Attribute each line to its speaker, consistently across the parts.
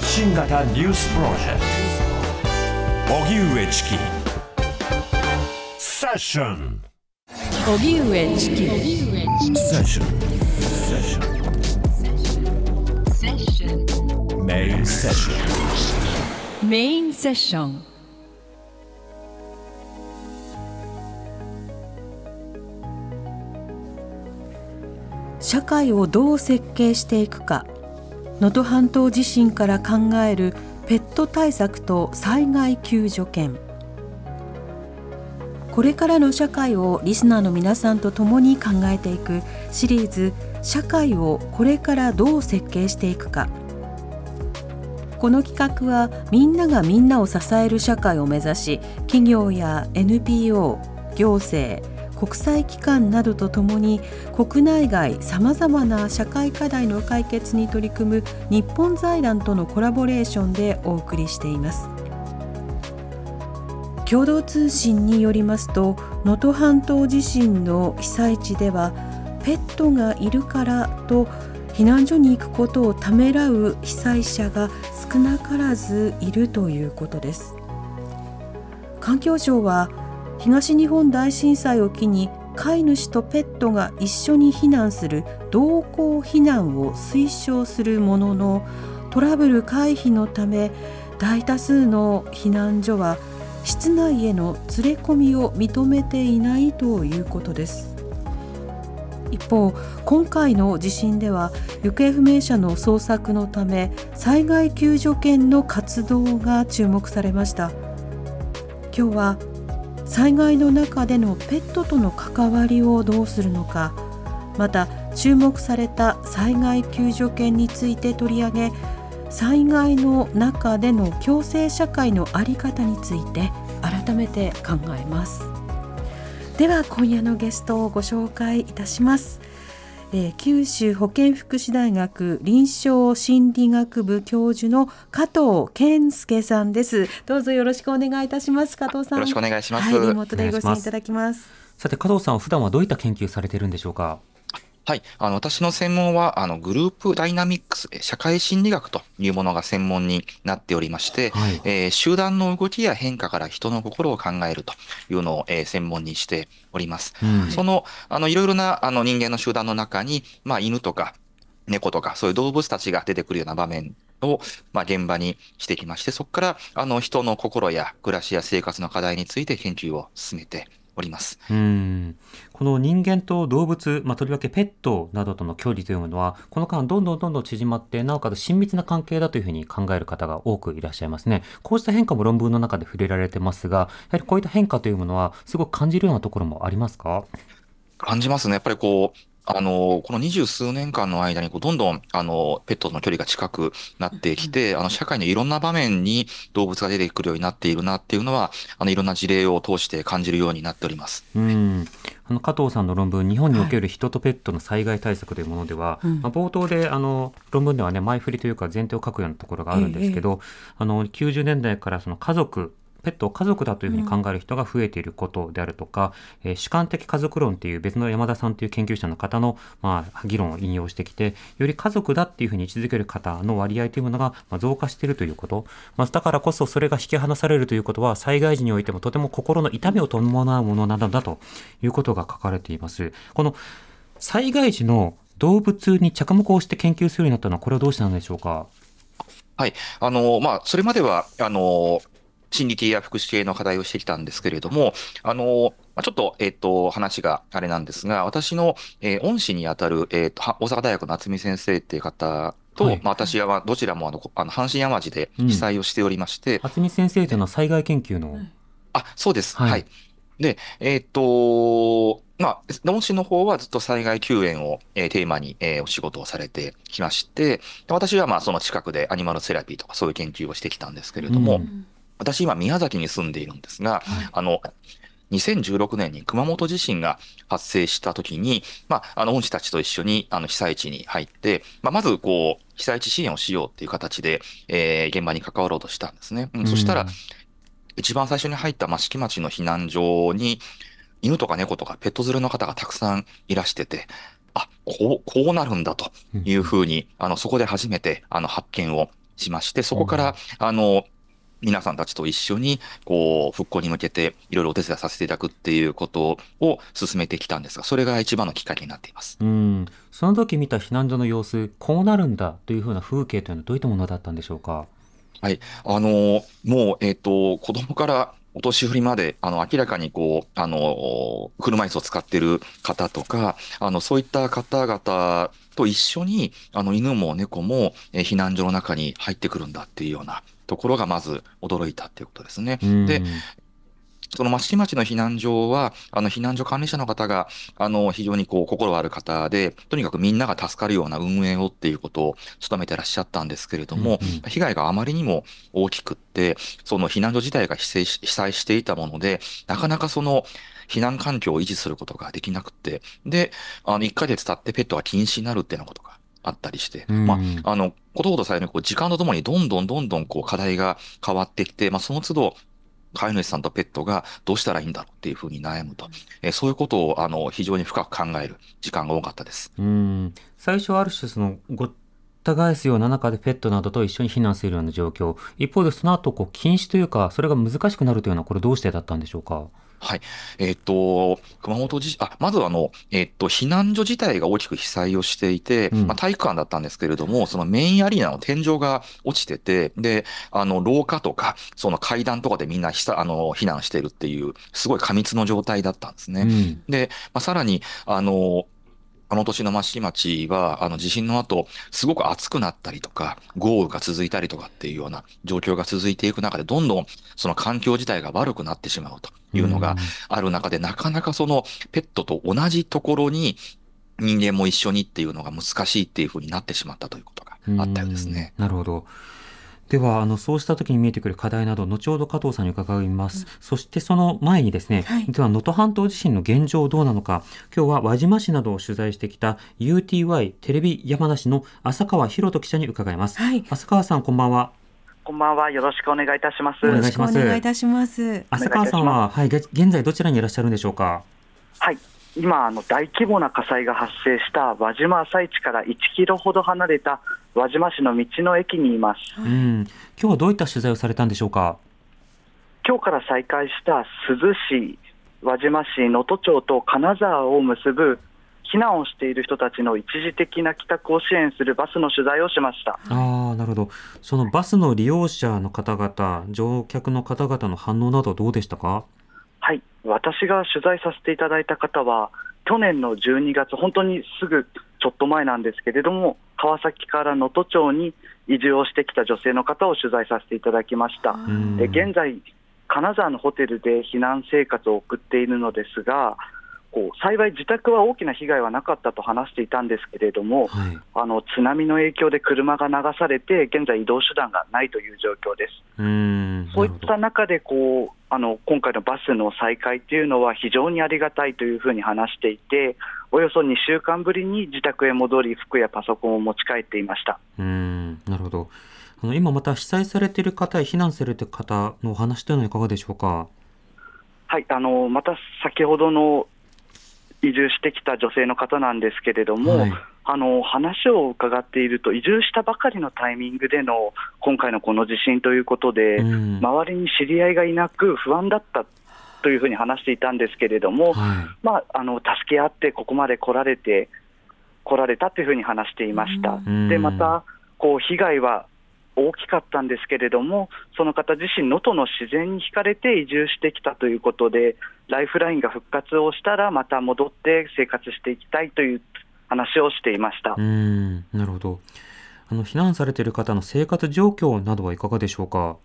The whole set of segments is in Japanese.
Speaker 1: 発信型ニュースプロジェクト荻上チキセッション
Speaker 2: 荻上チキ
Speaker 1: セッションセッションメインセッション
Speaker 2: メインセッション
Speaker 3: 社会をどう設計していくか能登半島地震から考えるペット対策と災害救助犬これからの社会をリスナーの皆さんと共に考えていくシリーズ「社会をこれからどう設計していくか」この企画はみんながみんなを支える社会を目指し企業や NPO 行政国際機関などとともに国内外さまざまな社会課題の解決に取り組む日本財団とのコラボレーションでお送りしています。共同通信によりますと能登半島地震の被災地ではペットがいるからと避難所に行くことをためらう被災者が少なからずいるということです。環境省は東日本大震災を機に飼い主とペットが一緒に避難する同行避難を推奨するもののトラブル回避のため大多数の避難所は室内への連れ込みを認めていないということです。一方今回の地震では行方不明者の捜索のため災害救助犬の活動が注目されました。今日は災害の中でのペットとの関わりをどうするのかまた注目された災害救助犬について取り上げ災害の中での共生社会の在り方について改めて考えます。では今夜のゲストをご紹介いたします。えー、九州保健福祉大学臨床心理学部教授の加藤健介さんです。どうぞよろしくお願いいたします。加藤さん。
Speaker 4: よろしくお願いします、
Speaker 3: はい、リモートでご出演いただきます。
Speaker 5: さて加藤さん普段はどういった研究されているんでしょうか？
Speaker 4: はい。あの、私の専門は、あの、グループダイナミックス、社会心理学というものが専門になっておりまして、はい、えー、集団の動きや変化から人の心を考えるというのを、えー、専門にしております。うん、その、あの、いろいろな、あの、人間の集団の中に、まあ、犬とか、猫とか、そういう動物たちが出てくるような場面を、まあ、現場にしてきまして、そこから、あの、人の心や暮らしや生活の課題について研究を進めております。
Speaker 5: うんこの人間と動物、まあ、とりわけペットなどとの距離というのは、この間どんどんどんどん縮まって、なおかつ親密な関係だというふうに考える方が多くいらっしゃいますね。こうした変化も論文の中で触れられてますが、やはりこういった変化というものは、すごく感じるようなところもありますか？
Speaker 4: 感じますね。やっぱりこう、あの、この二十数年間の間にこう、どんどん、あの、ペットとの距離が近くなってきて、あの、社会のいろんな場面に動物が出てくるようになっているなっていうのは、あの、いろんな事例を通して感じるようになっております。
Speaker 5: うん。あの、加藤さんの論文、日本における人とペットの災害対策というものでは、はい、まあ、冒頭で、あの、論文ではね、前振りというか前提を書くようなところがあるんですけど、ええ、あの、90年代からその家族、ペットを家族だというふうに考える人が増えていることであるとか、うん、えー、主観的家族論っていう別の山田さんという研究者の方の、まあ、議論を引用してきて、より家族だっていうふうに位置づける方の割合というものが、まあ、増加しているということ。まあ、だからこそそれが引き離されるということは、災害時においてもとても心の痛みを伴うものなのだということが書かれています。この災害時の動物に着目をして研究するようになったのは、これはどうしてなんでしょうか？
Speaker 4: はい。あの、まあ、それまでは、あの、心理系や福祉系の課題をしてきたんですけれども、あの、ちょっと、えっ、と、話があれなんですが、私の、えー、恩師にあたる、えっ、と、大阪大学の渥美先生っていう方と、はい、まあ、私はどちらもあの、あの阪神淡路で被災をしておりまして。
Speaker 5: 渥、う、美、ん、先生というのは災害研究の。
Speaker 4: あ、そうです。はい、はい。で、えっ、と、まあ、恩師の方はずっと災害救援を、えー、テーマに、えー、お仕事をされてきまして、私はまあその近くでアニマルセラピーとかそういう研究をしてきたんですけれども、うん私今宮崎に住んでいるんですが、はい、あの、2016年に熊本地震が発生した時に、まあ、あの、恩師たちと一緒に、あの、被災地に入って、まあ、まず、こう、被災地支援をしようっていう形で、えー、現場に関わろうとしたんですね。うん、そしたら、一番最初に入った益城町の避難所に、犬とか猫とかペット連れの方がたくさんいらしてて、あ、こう、こうなるんだというふうに、あの、そこで初めて、あの、発見をしまして、そこから、あの、皆さんたちと一緒に、こう、復興に向けていろいろお手伝いさせていただくっていうことを進めてきたんですが、それが一番のきっかけになっています。
Speaker 5: うん、その時見た避難所の様子、こうなるんだというふうな風景というのはどういったものだったんでしょうか？
Speaker 4: はい。あの、もう、えっ、と、子供からお年寄りまで、あの、明らかにこう、あの、車椅子を使ってる方とか、あの、そういった方々と一緒に、あの、犬も猫も、えー避難所の中に入ってくるんだっていうようなところがまず驚いたっていうことですね。
Speaker 5: うん
Speaker 4: で、その益城町の避難所は、あの、避難所管理者の方が、あの、非常にこう、心ある方で、とにかくみんなが助かるような運営をっていうことを努めてらっしゃったんですけれども、
Speaker 5: うんうん
Speaker 4: 被害があまりにも大きくって、その避難所自体が被災し被災していたもので、なかなかその、避難環境を維持することができなくて、で、あの、1ヶ月経ってペットが禁止になるっていうようなことがあったりして、
Speaker 5: うん。
Speaker 4: まあ、あの、ことほどさえね、こう、時間とともにどんどんどんどん、こう、課題が変わってきて、まあ、その都度、飼い主さんとペットがどうしたらいいんだろうっていうふうに悩むと、えーそういうことを、あの、非常に深く考える時間が多かったです。
Speaker 5: うん、最初はある種そのごった返すような中でペットなどと一緒に避難するような状況。一方でその後こう禁止というかそれが難しくなるというのはこれどうしてだったんでしょうか？
Speaker 4: はい。えっ、と、熊本地震、あ、まずはあの、えっ、と、避難所自体が大きく被災をしていて、
Speaker 5: うん
Speaker 4: まあ、体育館だったんですけれども、そのメインアリーナの天井が落ちてて、で、あの、廊下とか、その階段とかでみんなひさ、あの、避難しているっていう、すごい過密の状態だったんですね。
Speaker 5: うん
Speaker 4: で、まあ、さらに、あの、あの年の益城町は、あの地震の後、すごく暑くなったりとか、豪雨が続いたりとかっていうような状況が続いていく中で、どんどんその環境自体が悪くなってしまうというのがある中で、なかなかそのペットと同じところに人間も一緒にっていうのが難しいっていうふうになってしまったということがあったようですね。
Speaker 5: うんなるほど。ではあのそうした時に見えてくる課題など後ほど加藤さんに伺います、そしてその前にですね、
Speaker 3: はい。
Speaker 5: では能登半島地震の現状どうなのか今日は輪島市などを取材してきた UTY テレビ山梨の浅川博人記者に伺います、
Speaker 3: はい。
Speaker 5: 浅川さんこんばんは。
Speaker 6: こんばんは。よろしくお願いいたします。
Speaker 5: お
Speaker 3: よろしくお
Speaker 5: 願いします
Speaker 3: 願いいたします。
Speaker 5: 浅川さんははいげ現在どちらにいらっしゃるんでしょうか？
Speaker 6: はい。今、あの大規模な火災が発生した輪島朝市から1キロほど離れた輪島市の道の駅にいます。
Speaker 5: うん今日はどういった取材をされたんでしょうか？
Speaker 6: 今日から再開した珠洲市、輪島市、能登町と金沢を結ぶ避難をしている人たちの一時的な帰宅を支援するバスの取材をしました。
Speaker 5: ああなるほどそのバスの利用者の方々乗客の方々の反応などどうでしたか？
Speaker 6: はい、私が取材させていただいた方は、去年の12月、本当にすぐちょっと前なんですけれども、川崎から能登町に移住をしてきた女性の方を取材させていただきました。現在、金沢のホテルで避難生活を送っているのですが、こう幸い自宅は大きな被害はなかったと話していたんですけれども、
Speaker 5: はい
Speaker 6: あの津波の影響で車が流されて、現在、移動手段がないという状況です。
Speaker 5: う
Speaker 6: そういった中でこうあの今回のバスの再開というのは非常にありがたいというふうに話していて、およそ2週間ぶりに自宅へ戻り、服やパソコンを持ち帰っていました。
Speaker 5: うーんなるほどあの今また被災されている方や避難されている方のお話というのはいかがでしょうか？
Speaker 6: はい、あのまた先ほどの移住してきた女性の方なんですけれども、
Speaker 5: はい。
Speaker 6: あの話を伺っていると、移住したばかりのタイミングでの今回のこの地震ということで、
Speaker 5: うん。
Speaker 6: 周りに知り合いがいなく不安だったというふうに話していたんですけれども、
Speaker 5: は
Speaker 6: まあ、あの助け合ってここまで来られて、来られたというふうに話していました。
Speaker 5: うん。
Speaker 6: で、また、こう被害は大きかったんですけれども、その方自身、能登の自然に惹かれて移住してきたということで、ライフラインが復活をしたら、また戻って生活していきたいという話をしていました
Speaker 5: うー。んなるほどあの避難されている方の生活状況などはいかがでしょうか？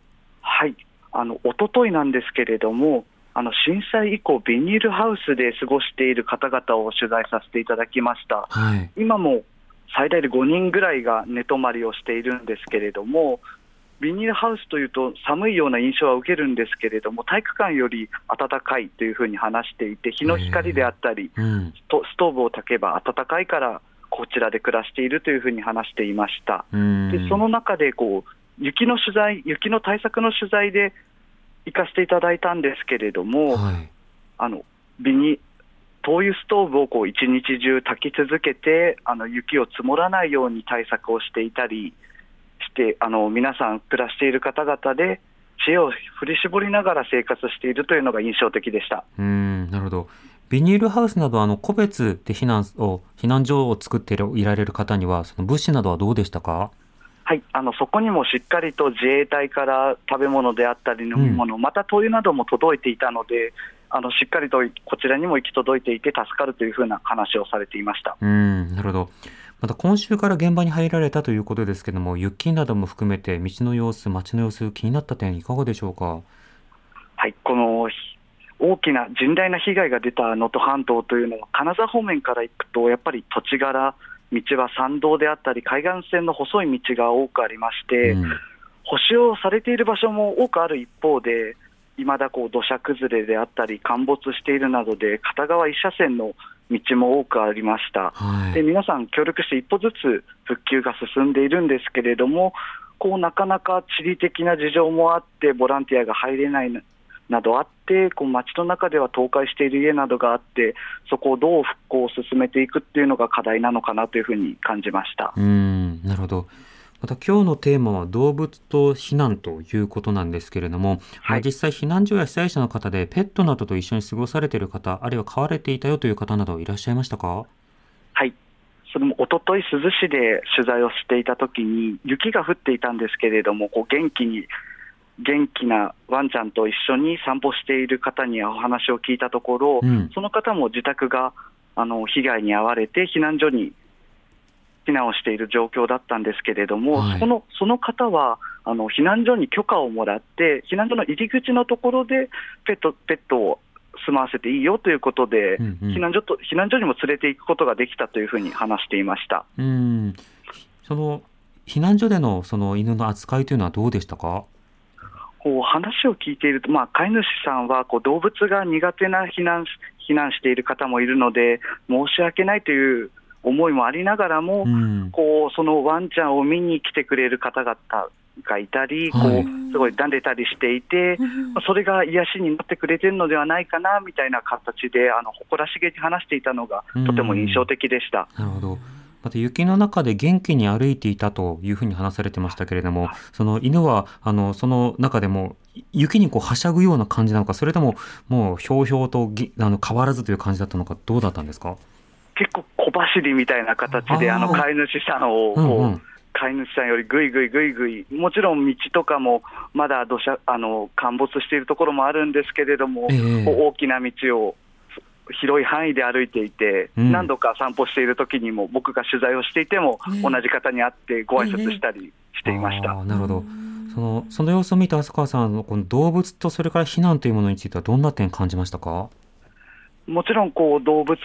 Speaker 6: はい、あの一昨日なんですけれども、あの震災以降、ビニールハウスで過ごしている方々を取材させていただきました。
Speaker 5: はい
Speaker 6: 今も最大で5人ぐらいが寝泊まりをしているんですけれども、ビニールハウスというと寒いような印象は受けるんですけれども、体育館より暖かいというふうに話していて、日の光であったり、
Speaker 5: うん。
Speaker 6: とストーブを焚けば暖かいから、こちらで暮らしているというふうに話していました。
Speaker 5: うーん。
Speaker 6: でその中でこう雪の取材、雪の対策の取材で行かせていただいたんですけれども、
Speaker 5: はい。
Speaker 6: あのビニ灯油ストーブをこう一日中焚き続けて、あの雪を積もらないように対策をしていたりししてあの皆さん暮らしている方々で知恵を振り絞りながら生活しているというのが印象的でした。
Speaker 5: うんなるほど。ビニールハウスなどあの個別で避難を避難所を作っていられる方にはその物資などはどうでしたか？
Speaker 6: はい、あのそこにもしっかりと自衛隊から食べ物であったり飲み物、うん、また灯油なども届いていたので、あのしっかりとこちらにも行き届いていて助かるというふうな話をされていました。
Speaker 5: うんなるほど、また今週から現場に入られたということですけれども、雪なども含めて道の様子、街の様子、気になった点、いかがでしょうか？
Speaker 6: はいこの大きな甚大な被害が出た能登半島というのは、金沢方面から行くと、やっぱり土地柄、道は山道であったり、海岸線の細い道が多くありまして、うん、補修をされている場所も多くある一方で、いまだこう土砂崩れであったり、陥没しているなどで、片側1車線の道も多くありました、はい、で皆さん、協力して一歩ずつ復旧が進んでいるんですけれども、こうなかなか地理的な事情もあって、ボランティアが入れないなどあって、こう街の中では倒壊している家などがあって、そこをどう復興を進めていくっていうのが課題なのかなというふうに感じました。
Speaker 5: うんなるほど。また今日のテーマは動物と避難ということなんですけれども、はい、実際避難所や被災者の方でペットなどと一緒に過ごされている方、あるいは飼われていたよという方などいらっしゃいましたか？
Speaker 6: はい。それも一昨日珠洲市で取材をしていたときに、雪が降っていたんですけれども、こう元気に元気なワンちゃんと一緒に散歩している方にお話を聞いたところ、うん、その方も自宅があの被害に遭われて避難所に避難をしている状況だったんですけれども、はい、そのその方はあの避難所に許可をもらって、避難所の入り口のところでペットペットを住まわせていいよということで、うんうん、避難所と避難所にも連れていくことができたというふうに話していました。
Speaker 5: うん。その避難所でのその犬の扱いというのはどうでしたか？
Speaker 6: こう話を聞いていると、まあ、飼い主さんはこう動物が苦手な避難避難している方もいるので、申し訳ないという思いもありながらも、うん、こうそのワンちゃんを見に来てくれる方々がいたり、こうすごいだんでたりしていて、それが癒しになってくれてるのではないかなみたいな形で、あの誇らしげに話していたのが、とても印象的でした。
Speaker 5: なるほど。また雪の中で元気に歩いていたというふうに話されてましたけれども、その犬はあのその中でも雪にこうはしゃぐような感じなのか、それとももうひょうひょうとあの変わらずという感じだったのか、どうだったんですか？
Speaker 6: 結構小走りみたいな形で、あの飼い主さんをこう、うんうん。飼い主さんよりぐいぐいぐいぐい、もちろん道とかもまだ土砂あの陥没しているところもあるんですけれども、えー、大きな道を広い範囲で歩いていて、うん、何度か散歩している時にも、僕が取材をしていても、同じ方に会ってご挨拶したりしていました。
Speaker 5: なるほど。そのその様子を見た浅川さんのこの動物とそれから避難というものについてはどんな点感じましたか？
Speaker 6: もちろんこう動物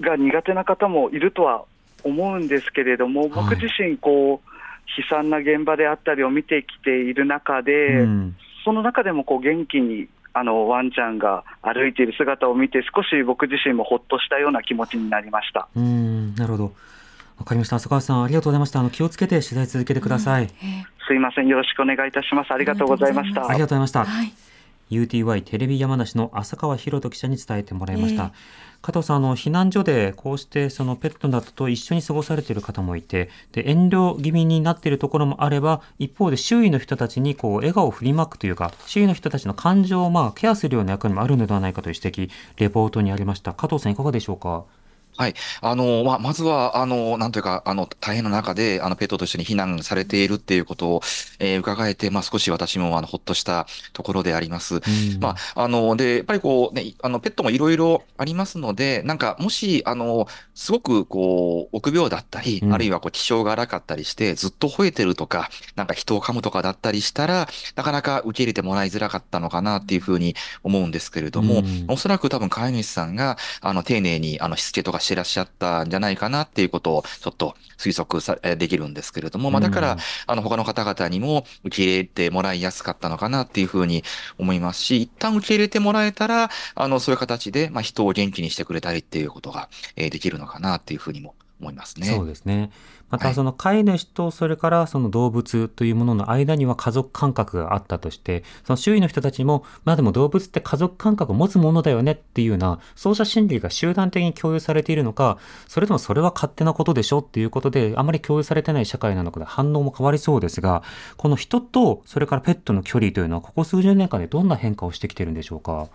Speaker 6: が苦手な方もいるとは思うんですけれども、僕自身こう、悲惨な現場であったりを見てきている中で、うん、その中でもこう元気にあのワンちゃんが歩いている姿を見て、少し僕自身もほっとしたような気持ちになりました。
Speaker 5: うん。なるほど、わかりました、浅川さん、ありがとうございました。あの気をつけて取材続けてください、うん、
Speaker 6: すいません、よろしくお願いいたします。ありがとうございました。
Speaker 5: ありがとうございました。はい UTY テレビ山梨の浅川博人記者に伝えてもらいました。えー、加藤さん、あの避難所でこうしてそのペットなどと一緒に過ごされている方もいて、で遠慮気味になっているところもあれば、一方で周囲の人たちにこう笑顔を振りまくというか、周囲の人たちの感情をまあケアするような役割もあるのではないかという指摘、レポートにありました。加藤さん、いかがでしょうか？
Speaker 4: はい。あの、まあ、まずは、あの、なんというか、あの、大変な中で、あの、ペットと一緒に避難されているっていうことを、えー、伺えて、まあ、少し私も、あの、ほっとしたところであります。うん、まあ、あの、で、やっぱりこう、ね、あの、ペットもいろいろありますので、なんか、もし、あの、すごく、こう、臆病だったり、うん、あるいは、こう、気性が荒かったりして、ずっと吠えてるとか、なんか人を噛むとかだったりしたら、なかなか受け入れてもらいづらかったのかなっていうふうに思うんですけれども、うん、おそらく多分飼い主さんが、あの、丁寧に、あの、しつけとかしてらっしゃったじゃないかなっていうことをちょっと推測さできるんですけれども、まあ、だから、あの、他の方々にも受け入れてもらいやすかったのかなっていうふうに思いますし、一旦受け入れてもらえたら、あの、そういう形で、まあ、人を元気にしてくれたりっていうことが、えー、できるのかなっていうふうにも思いますね。
Speaker 5: そうですね。またその飼い主とそれからその動物というものの間には家族感覚があったとして、その周囲の人たちも、まあでも動物って家族感覚を持つものだよねっていうような、そうした心理が集団的に共有されているのか、それともそれは勝手なことでしょっていうことで、あまり共有されてない社会なのかで反応も変わりそうですが、この人とそれからペットの距離というのは、ここ数十年間でどんな変化をしてきてるんでしょうか？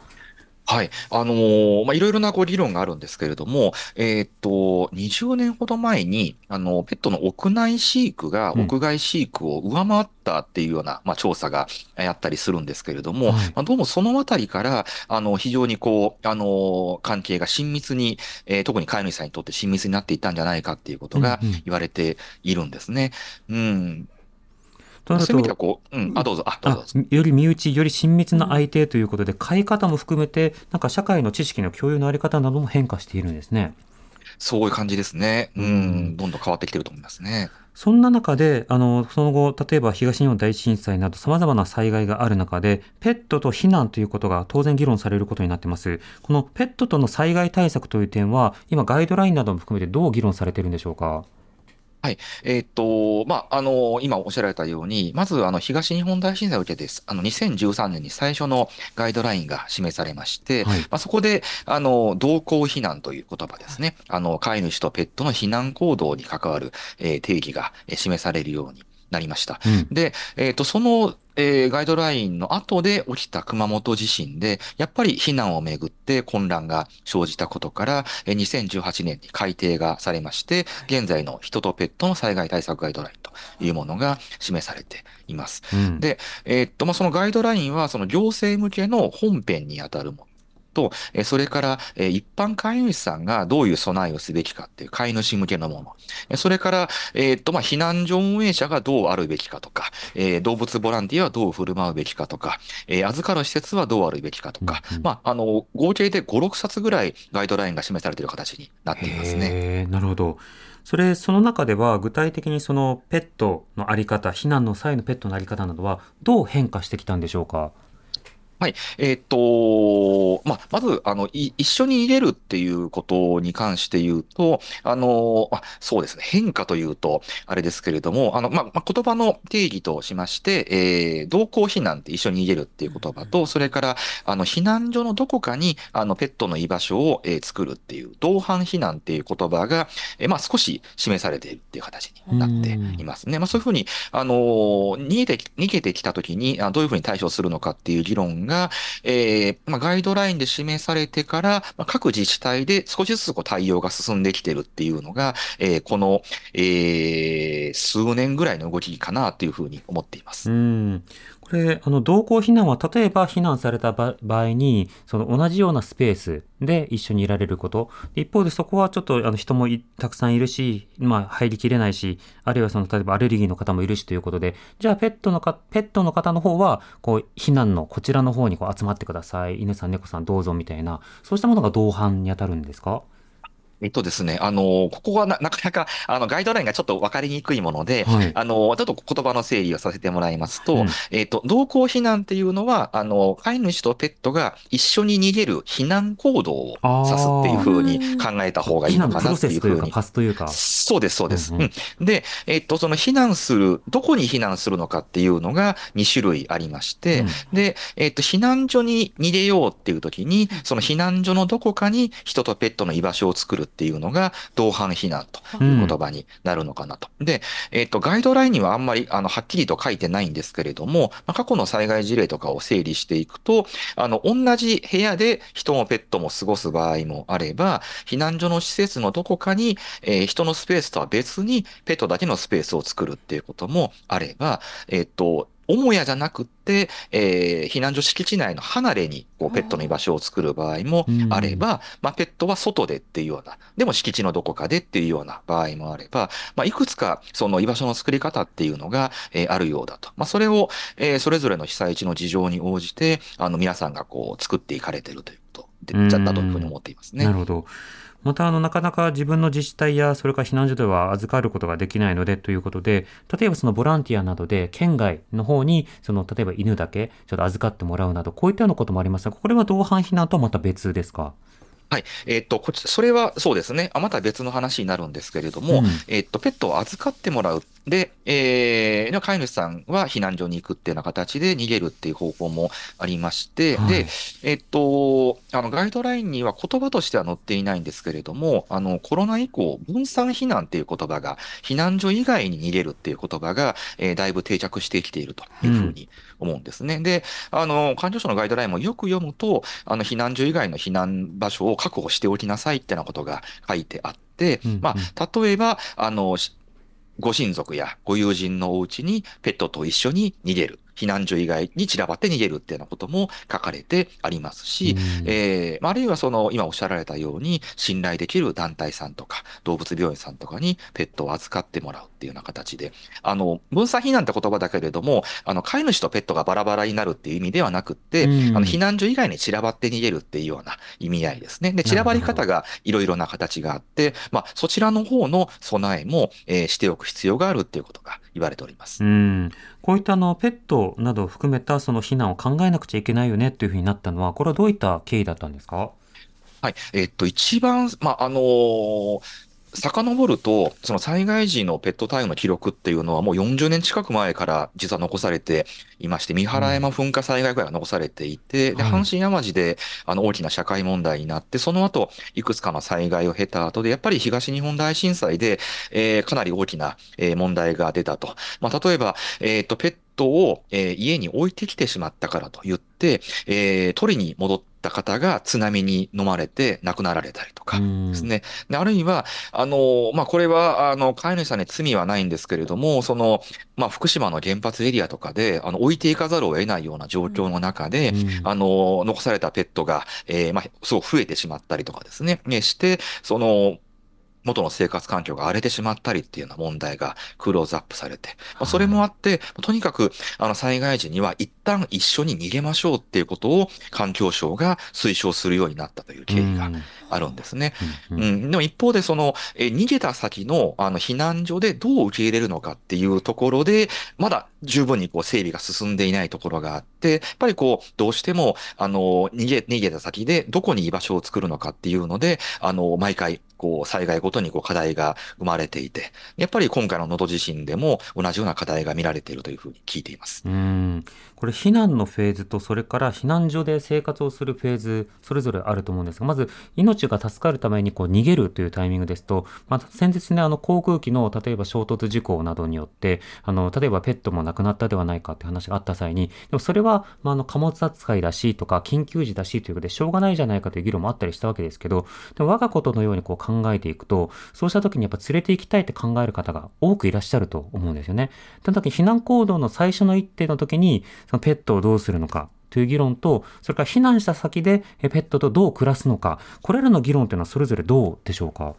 Speaker 4: はい。あのーまあ、いろいろなご議論があるんですけれども、えーっと、20年ほど前に、あの、ペットの屋内飼育が
Speaker 5: うん
Speaker 4: 屋外飼育を上回ったっていうような、まあ、調査がやったりするんですけれども、
Speaker 5: はい
Speaker 4: まあ、どうもそのあたりから、あの、非常にこう、あのー関係が親密に、えー特に飼い主さんにとって親密になっていったんじゃないかっていうことが言われているんですね。うん。
Speaker 5: となると、
Speaker 4: こう、うん、あ、どうぞ、あ、どうぞ。
Speaker 5: より身内、より親密な相手ということで、飼い方も含めて、なんか社会の知識の共有のあり方なども変化しているんですね。
Speaker 4: そういう感じですね。う
Speaker 5: うん
Speaker 4: ん、どんどん変わってきてると思いますね。
Speaker 5: そんな中で、あの、その後、例えば東日本大震災など様々な災害がある中で、ペットと避難ということが当然議論されることになってます。このペットとの災害対策という点は、今ガイドラインなども含めてどう議論されているんでしょうか？
Speaker 4: えーっと、まあ、あの、今おっしゃられたように、まず、あの、東日本大震災を受けて、あの、2013年に最初のガイドラインが示されまして、
Speaker 5: はい。
Speaker 4: まあ、そこで、あの、同行避難という言葉ですね。あの、飼い主とペットの避難行動に関わる、えー定義がえー示されるようになりました。
Speaker 5: うん。
Speaker 4: で、えっ、と、その、えーガイドラインの後で起きた熊本地震で、やっぱり避難をめぐって混乱が生じたことから、えー2018年に改定がされまして、現在の人とペットの災害対策ガイドラインというものが示されています。
Speaker 5: うん
Speaker 4: でえーっと、まあ、そのガイドラインは、その行政向けの本編にあたるものと、えーそれから、えー一般飼い主さんがどういう備えをすべきかっていう飼い主向けのもの。えーそれから、えーっと、まあ、避難所運営者がどうあるべきかとか、えー動物ボランティアはどう振る舞うべきかとか、えー預かる施設はどうあるべきかとか、
Speaker 5: うんうん
Speaker 4: まあ、あの、合計で5、6冊ぐらいガイドラインが示されている形になっていますね。
Speaker 5: なるほど。それ、その中では具体的にそのペットのあり方、避難の際のペットのあり方などはどう変化してきたんでしょうか？
Speaker 4: えーっと、まあ、まず、あの、い一緒に入れるっていうことに関して言うと、あの、あ、そうですね、変化というと、あれですけれども、あの、まあ、まあ、言葉の定義としまして、えー同行避難って一緒に入れるっていう言葉と、それから、あの、避難所のどこかに、あの、ペットの居場所を、えー作るっていう、同伴避難っていう言葉が、えーまあ、少し示されているっていう形になっていますね。まあ、そういうふうに、あのー逃げてき、逃げてきたときに、あどういうふうに対処するのかっていう議論が、えーまあ、ガイドラインで示されてから、まあ、各自治体で少しずつこう対応が進んできてるっていうのが、えーこの、えー数年ぐらいの動きかなというふうに思っています。
Speaker 5: うん。これ、あの、同行避難は、例えば避難された場合に、その同じようなスペースで一緒にいられること。一方でそこはちょっと、あの、人もたくさんいるし、まあ、入りきれないし、あるいはその、例えばアレルギーの方もいるしということで、じゃあ、ペットのか、ペットの方の方は、こう、避難のこちらの方にこう集まってください。犬さん、猫さんどうぞみたいな、そうしたものが同伴に当たるんですか？
Speaker 4: えっとですね、あの、ここはななかなか、あの、ガイドラインがちょっと分かりにくいもので、
Speaker 5: はい。
Speaker 4: あの、ちょっと言葉の整理をさせてもらいますと、
Speaker 5: うん。
Speaker 4: えっと、同行避難っていうのは、あの、飼い主とペットが一緒に逃げる避難行動を指すっていうふうに考えた方がいい
Speaker 5: の
Speaker 4: かなって
Speaker 5: いう
Speaker 4: ふうに。
Speaker 5: パスというか。
Speaker 4: そうです、そうです。
Speaker 5: う
Speaker 4: うん。んで、えっと、その避難する、どこに避難するのかっていうのが2種類ありまして、
Speaker 5: うん。
Speaker 4: で、えっと、避難所に逃げようっていう時に、その避難所のどこかに人とペットの居場所を作るっていうのが、同伴避難という言葉になるのかなと。で、えっと、ガイドラインにはあんまり、あの、はっきりと書いてないんですけれども、まあ、過去の災害事例とかを整理していくと、あの、同じ部屋で人もペットも過ごす場合もあれば、避難所の施設のどこかに、えー人のスペースとは別にペットだけのスペースを作るっていうこともあれば、えっと、母屋じゃなくって、えー避難所敷地内の離れにこうペットの居場所を作る場合もあれば、まあ、ペットは外でっていうような、でも敷地のどこかでっていうような場合もあれば、まあ、いくつかその居場所の作り方っていうのが、えーあるようだと。まあ、それを、えーそれぞれの被災地の事情に応じて、あの、皆さんがこう作っていかれてるということで、じゃだというふうに思っていますね。
Speaker 5: なるほど。また、あの、なかなか自分の自治体や、それから避難所では預かることができないのでということで、例えばそのボランティアなどで、県外の方に、その、例えば犬だけ、ちょっと預かってもらうなど、こういったようなこともありますが、これは同伴避難とはまた別ですか？
Speaker 4: はい。えっ、と、こっち、それはそうですね。あ、また別の話になるんですけれども、
Speaker 5: うん
Speaker 4: えっ、と、ペットを預かってもらう。で、えー、飼い主さんは避難所に行くっていうような形で逃げるっていう方法もありまして、
Speaker 5: はい
Speaker 4: で、えっ、と、あの、ガイドラインには言葉としては載っていないんですけれども、あの、コロナ以降、分散避難っていう言葉が、避難所以外に逃げるっていう言葉が、えーだいぶ定着してきているというふうに思うんですね。で、あの、環境省のガイドラインもよく読むと、あの、避難所以外の避難場所を確保しておきなさいってなことが書いてあって、
Speaker 5: うんうん
Speaker 4: まあ、例えば、あの、しご親族やご友人のお家にペットと一緒に逃げる。避難所以外に散らばって逃げるっていうようなことも書かれてありますし、
Speaker 5: うん
Speaker 4: えーまああるいはその、今おっしゃられたように、信頼できる団体さんとか、動物病院さんとかにペットを預かってもらうっていうような形で、あの、分散避難って言葉だけれども、あの、飼い主とペットがバラバラになるっていう意味ではなくって、
Speaker 5: うん
Speaker 4: あの、避難所以外に散らばって逃げるっていうような意味合いですね。で、散らばり方がいろいろな形があって、まあ、そちらの方の備えも、えーしておく必要があるっていうことが言われております。
Speaker 5: うん、こういったあのペットなどを含めたその避難を考えなくちゃいけないよねっていうふうになったのは、これはどういった経緯だったんですか？
Speaker 4: はい。えっと、一番、まあ、あのー遡ると、その災害時のペット対応の記録っていうのはもう40年近く前から実は残されていまして、三原山噴火災害ぐらいが残されていて、で、
Speaker 5: はい
Speaker 4: 阪神淡路であの大きな社会問題になって、その後、いくつかの災害を経た後で、やっぱり東日本大震災で、えーかなり大きな、えー問題が出たと。まあ、例えば、えっと、ペットを、えー家に置いてきてしまったからと言って、えー取りに戻った方が津波に飲まれて亡くなられたりとか
Speaker 5: うん。
Speaker 4: ですね。であるいは、あの、まあ、これは、あの、飼い主さんに罪はないんですけれども、その、まあ、福島の原発エリアとかで、あの、置いていかざるを得ないような状況の中で、
Speaker 5: うん。
Speaker 4: あの、残されたペットが、えーまあ、すごく増えてしまったりとかですね、ねして、その、元の生活環境が荒れてしまったりっていうような問題がクローズアップされて、まあ、それもあって、とにかく、あの、災害時には一旦一緒に逃げましょうっていうことを環境省が推奨するようになったという経緯があるんですね。
Speaker 5: うんうん。
Speaker 4: うん、でも一方で、その、えー逃げた先の、あの、避難所でどう受け入れるのかっていうところで、まだ十分にこう整備が進んでいないところがあって、やっぱりこう、どうしても、あの、逃げ、逃げた先でどこに居場所を作るのかっていうので、あの、毎回、こう、災害ごとにこう課題が生まれていて、やっぱり今回の能登地震でも同じような課題が見られているというふうに聞いています。
Speaker 5: うんこれ避難のフェーズとそれから避難所で生活をするフェーズそれぞれあると思うんですがまず命が助かるためにこう逃げるというタイミングですと、まあ、先日ねあの航空機の例えば衝突事故などによってあの例えばペットも亡くなったではないかって話があった際にでもそれは、まあ、あの貨物扱いだしとか緊急時だしということでしょうがないじゃないかという議論もあったりしたわけですけどでも我がことのようにこう考えていくとそうした時にやっぱ連れて行きたいって考える方が多くいらっしゃると思うんですよね。その時避難行動の最初の一手の時にそのペットをどうするのかという議論とそれから避難した先でペットとどう暮らすのか。これらの議論というのはそれぞれどうでしょうか？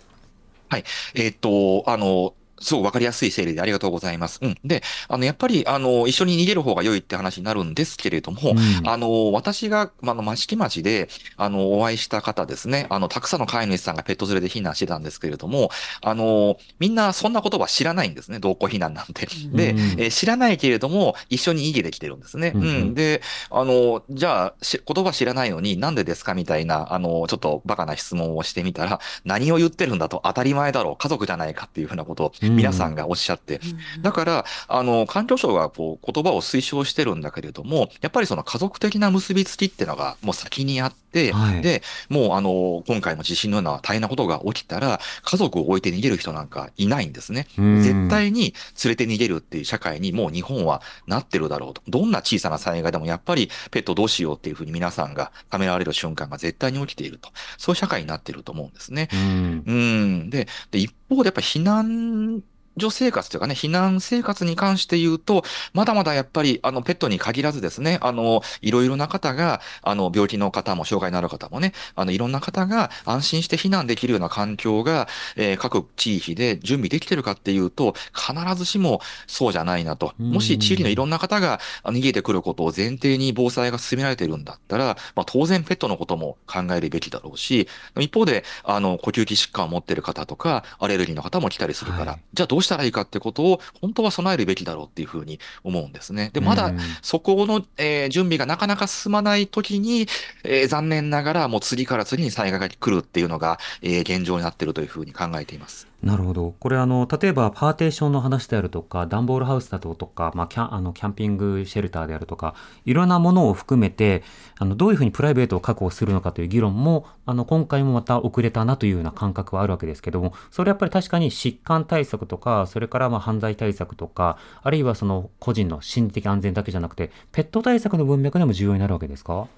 Speaker 5: はい。
Speaker 4: えっと、あの、すごくわかりやすい整理でありがとうございます。うん。で、あの、やっぱり、あの、一緒に逃げる方が良いって話になるんですけれども、
Speaker 5: うん
Speaker 4: あの、私が、あの、益城町で、あの、お会いした方ですね、あの、たくさんの飼い主さんがペット連れで避難してたんですけれども、あの、みんなそんな言葉知らないんですね、同行避難なんて。で、
Speaker 5: うん
Speaker 4: えー知らないけれども、一緒に逃げてきてるんですね。
Speaker 5: う
Speaker 4: うんん。で、あの、じゃあ、し言葉知らないのになんでですかみたいな、あの、ちょっとバカな質問をしてみたら、何を言ってるんだと当たり前だろう、家族じゃないかっていうふうなことを
Speaker 5: うん
Speaker 4: 皆さんがおっしゃって、だから、あの、環境省がこう言葉を推奨してるんだけれども、やっぱりその家族的な結びつきっていうのがもう先にあって、
Speaker 5: はい
Speaker 4: で、もうあの、今回の地震のような大変なことが起きたら、家族を置いて逃げる人なんかいないんですね。
Speaker 5: うん
Speaker 4: 絶対に連れて逃げるっていう社会にもう日本はなってるだろうと。どんな小さな災害でもやっぱりペットどうしようっていうふうに皆さんがためらわれる瞬間が絶対に起きていると。そういう社会になってると思うんですね。
Speaker 5: うん
Speaker 4: うん。で、で、一方でやっぱ避難所生活というかね、避難生活に関して言うと、まだまだやっぱり、あの、ペットに限らずですね、あの、いろいろな方が、あの、病気の方も、障害のある方もね、あの、いろんな方が安心して避難できるような環境が、えー各地域で準備できてるかっていうと、必ずしもそうじゃないなと。
Speaker 5: うん。
Speaker 4: もし地域のいろんな方があ逃げてくることを前提に防災が進められてるんだったら、まあ、当然ペットのことも考えるべきだろうし、一方で、あの、呼吸器疾患を持ってる方とか、アレルギーの方も来たりするから、
Speaker 5: はい。
Speaker 4: じゃあどうししたらいいかってことを、本当は備えるべきだろうっていうふうに思うんですね。で、まだそこの、えー、準備がなかなか進まないときに、えー、残念ながらもう次から次に災害が来るっていうのが、えー、現状になっているというふうに考えています。
Speaker 5: なるほど。これあの、例えばパーテーションの話であるとか、段ボールハウスだとか、まあ、キャあのキャンピングシェルターであるとか、いろんなものを含めて、あのどういうふうにプライベートを確保するのかという議論も、あの今回もまた遅れたなというような感覚はあるわけですけども、それやっぱり確かに疾患対策とか、それからまあ犯罪対策とか、あるいはその個人の心理的安全だけじゃなくて、ペット対策の文脈でも重要になるわけですか？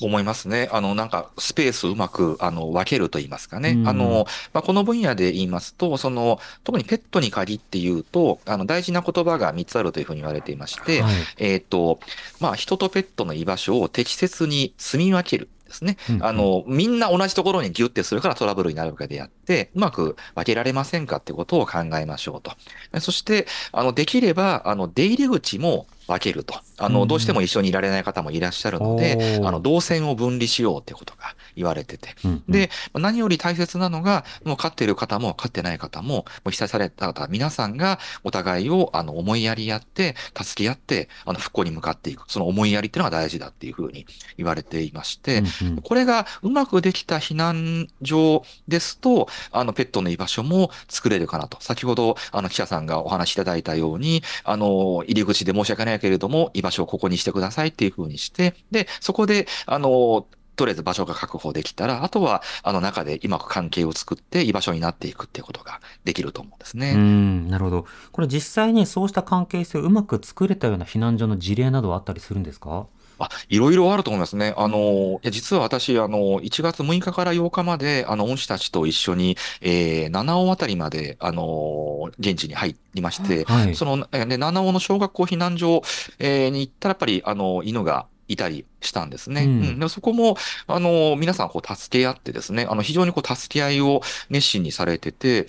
Speaker 4: 思いますね。あの、なんか、スペースをうまく、あの、分けると言いますかね。うん、あの、まあ、この分野で言いますと、その、特にペットに限って言うと、あの、大事な言葉が3つあるというふうに言われていまして、はい、えっ、ー、と、まあ、人とペットの居場所を適切に住み分ける。ですね。あの、みんな同じところにギュッてするからトラブルになるわけであって、うまく分けられませんかってことを考えましょうと。そして、あの、できれば、あの、出入り口も分けると。あの、どうしても一緒にいられない方もいらっしゃるので、あの、動線を分離しようってことが言われてて。で、何より大切なのが、もう飼っている方も飼ってない方も、もう被災された方、皆さんがお互いを、あの、思いやりやって、助け合って、あの、復興に向かっていく。その思いやりっていうのが大事だっていうふうに言われていまして、これがうまくできた避難所ですと、あの、ペットの居場所も作れるかなと。先ほど、あの、記者さんがお話しいただいたように、あの、入り口で申し訳ないけれども、居場所をここにしてくださいっていうふうにして、で、そこで、あの、とりあえず場所が確保できたら、あとは、あの中でうまく関係を作って居場所になっていくっていうことができると思うんですね。う
Speaker 5: ん、なるほど。これ実際にそうした関係性をうまく作れたような避難所の事例などはあったりするんですか？
Speaker 4: あ、いろいろあると思いますね。あの、いや実は私、あの、1月6日から8日まで、あの、恩師たちと一緒に、えー、七尾あたりまで、あの、現地に入りまして、はい、その、えー、七尾の小学校避難所、えー、に行ったら、やっぱり、あの、犬が、いたりしたんですね。うん、うん、でそこも、あの、皆さんこう助け合ってですね、あの、非常にこう助け合いを熱心にされてて、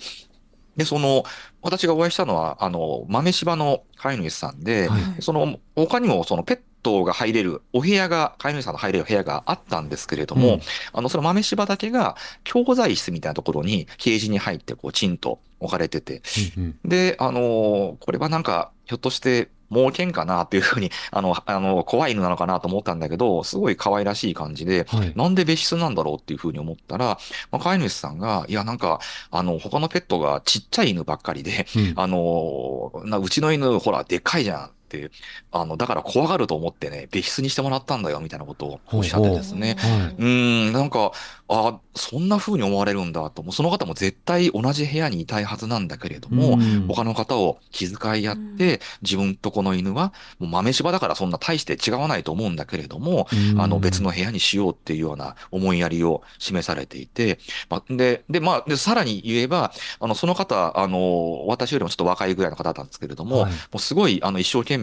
Speaker 4: で、その、私がお会いしたのは、あの、豆柴の飼い主さんで、はい、その、他にもそのペットが入れるお部屋が、飼い主さんの入れる部屋があったんですけれども、うん、あの、その豆柴だけが、教材室みたいなところに、ケージに入って、こう、チンと置かれてて、うんうん、で、あのこれはなんか、ひょっとして、猛犬かなっていうふうに、あの、あの、怖い犬なのかなと思ったんだけど、すごい可愛らしい感じで、はい、なんで別室なんだろうっていうふうに思ったら、まあ、飼い主さんが、いや、なんか、あの、他のペットがちっちゃい犬ばっかりで、うん、あの、なうちの犬、ほら、でっかいじゃん。、あの、だから怖がると思ってね、別室にしてもらったんだよ、みたいなことをおっしゃってですね。ほうん、なんか、あそんな風に思われるんだと、もうその方も絶対同じ部屋にいたいはずなんだけれども、他の方を気遣いやって、自分とこの犬は、もう豆柴だからそんな大して違わないと思うんだけれども、あの別の部屋にしようっていうような思いやりを示されていて、まあ、で、で、まあ、で、さらに言えば、あの、その方、あの、私よりもちょっと若いぐらいの方だったんですけれども、はい、もうすごい、あの、一生懸命、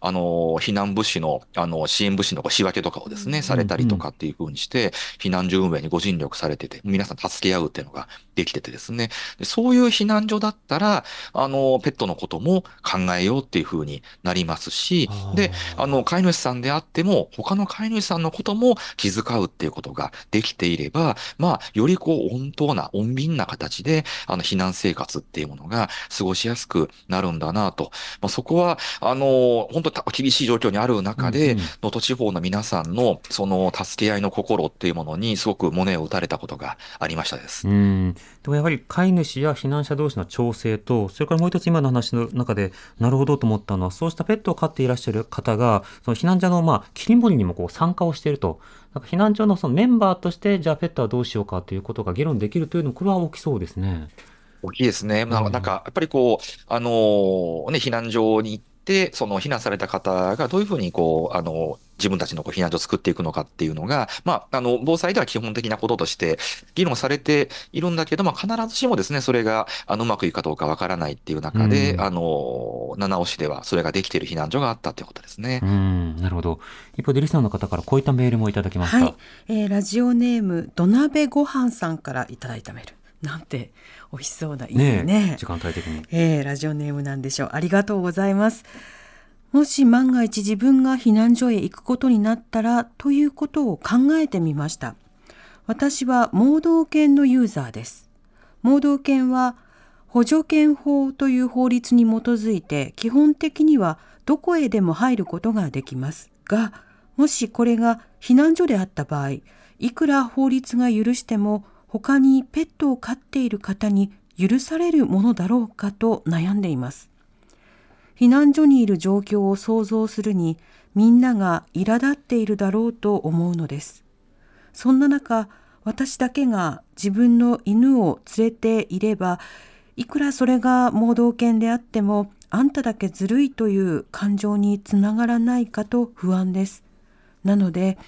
Speaker 4: あの、避難物資の、あの、支援物資の仕分けとかをですね、されたりとかっていう風にして、避難所運営にご尽力されてて、皆さん助け合うっていうのができててですね、そういう避難所だったら、あの、ペットのことも考えようっていう風になりますし、で、あの、飼い主さんであっても、他の飼い主さんのことも気遣うっていうことができていれば、まあ、よりこう、温当な、穏便な形で、あの、避難生活っていうものが過ごしやすくなるんだなと。まあ、そこは、あの、本当厳しい状況にある中で、能、登、地方の皆さんの、その、助け合いの心っていうものに、すごく胸を打たれたことがありましたです。
Speaker 5: うんでもやはり飼い主や避難者同士の調整と、それからもう一つ今の話の中で、なるほどと思ったのは、そうしたペットを飼っていらっしゃる方が、その避難所のまあ切り盛りにもこう参加をしていると。なんか避難所のそのメンバーとして、じゃあペットはどうしようかということが議論できるというのも、これは大きそうですね。
Speaker 4: 大きいですね。なんか、やっぱりこう、あのー、ね、避難所に行って、その避難された方がどういうふうにこう、あの、自分たちのこう避難所を作っていくのかっていうのが、まあ、あの、防災では基本的なこととして議論されているんだけど、まあ、必ずしもですね、それが、あの、うまくいくかどうかわからないっていう中で、うん、あの、七尾市ではそれができている避難所があったということですね。
Speaker 5: うん、なるほど。一方で、リスナーの方からこういったメールもいただきました。はい、
Speaker 3: えー、ラジオネーム、土鍋ごはんさんからいただいたメール。なんて美味しそうないいね。ね
Speaker 5: 時間帯的に、
Speaker 3: えー、ラジオネームなんでしょう。ありがとうございます。もし万が一自分が避難所へ行くことになったらということを考えてみました。私は盲導犬のユーザーです。盲導犬は補助犬法という法律に基づいて基本的にはどこへでも入ることができます。が、もしこれが避難所であった場合、いくら法律が許しても他にペットを飼っている方に許されるものだろうかと悩んでいます。避難所にいる状況を想像するにみんなが苛立っているだろうと思うのです。そんな中、私だけが自分の犬を連れていれば、いくらそれが盲導犬であっても、あんただけずるいという感情につながらないかと不安です。なので、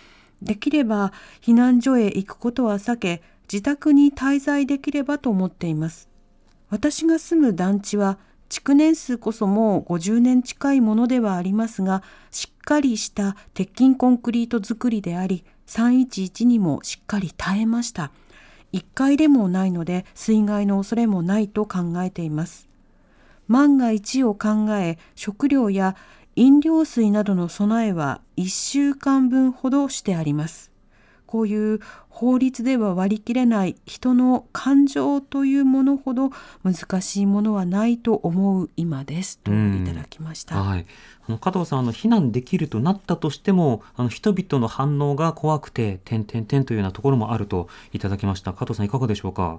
Speaker 3: できれば避難所へ行くことは避け、自宅に滞在できればと思っています。私が住む団地は築年数こそもう50年近いものではありますが、しっかりした鉄筋コンクリート造りであり、311にもしっかり耐えました。1階でもないので水害の恐れもないと考えています。万が一を考え、食料や飲料水などの備えは1週間分ほどしてあります。こういう法律では割り切れない人の感情というものほど難しいものはないと思う今ですといただきました。
Speaker 5: はい、あの加藤さんあの避難できるとなったとしてもあの人々の反応が怖くて点々点というようなところもあるといただきました。加藤さんいかがでしょうか？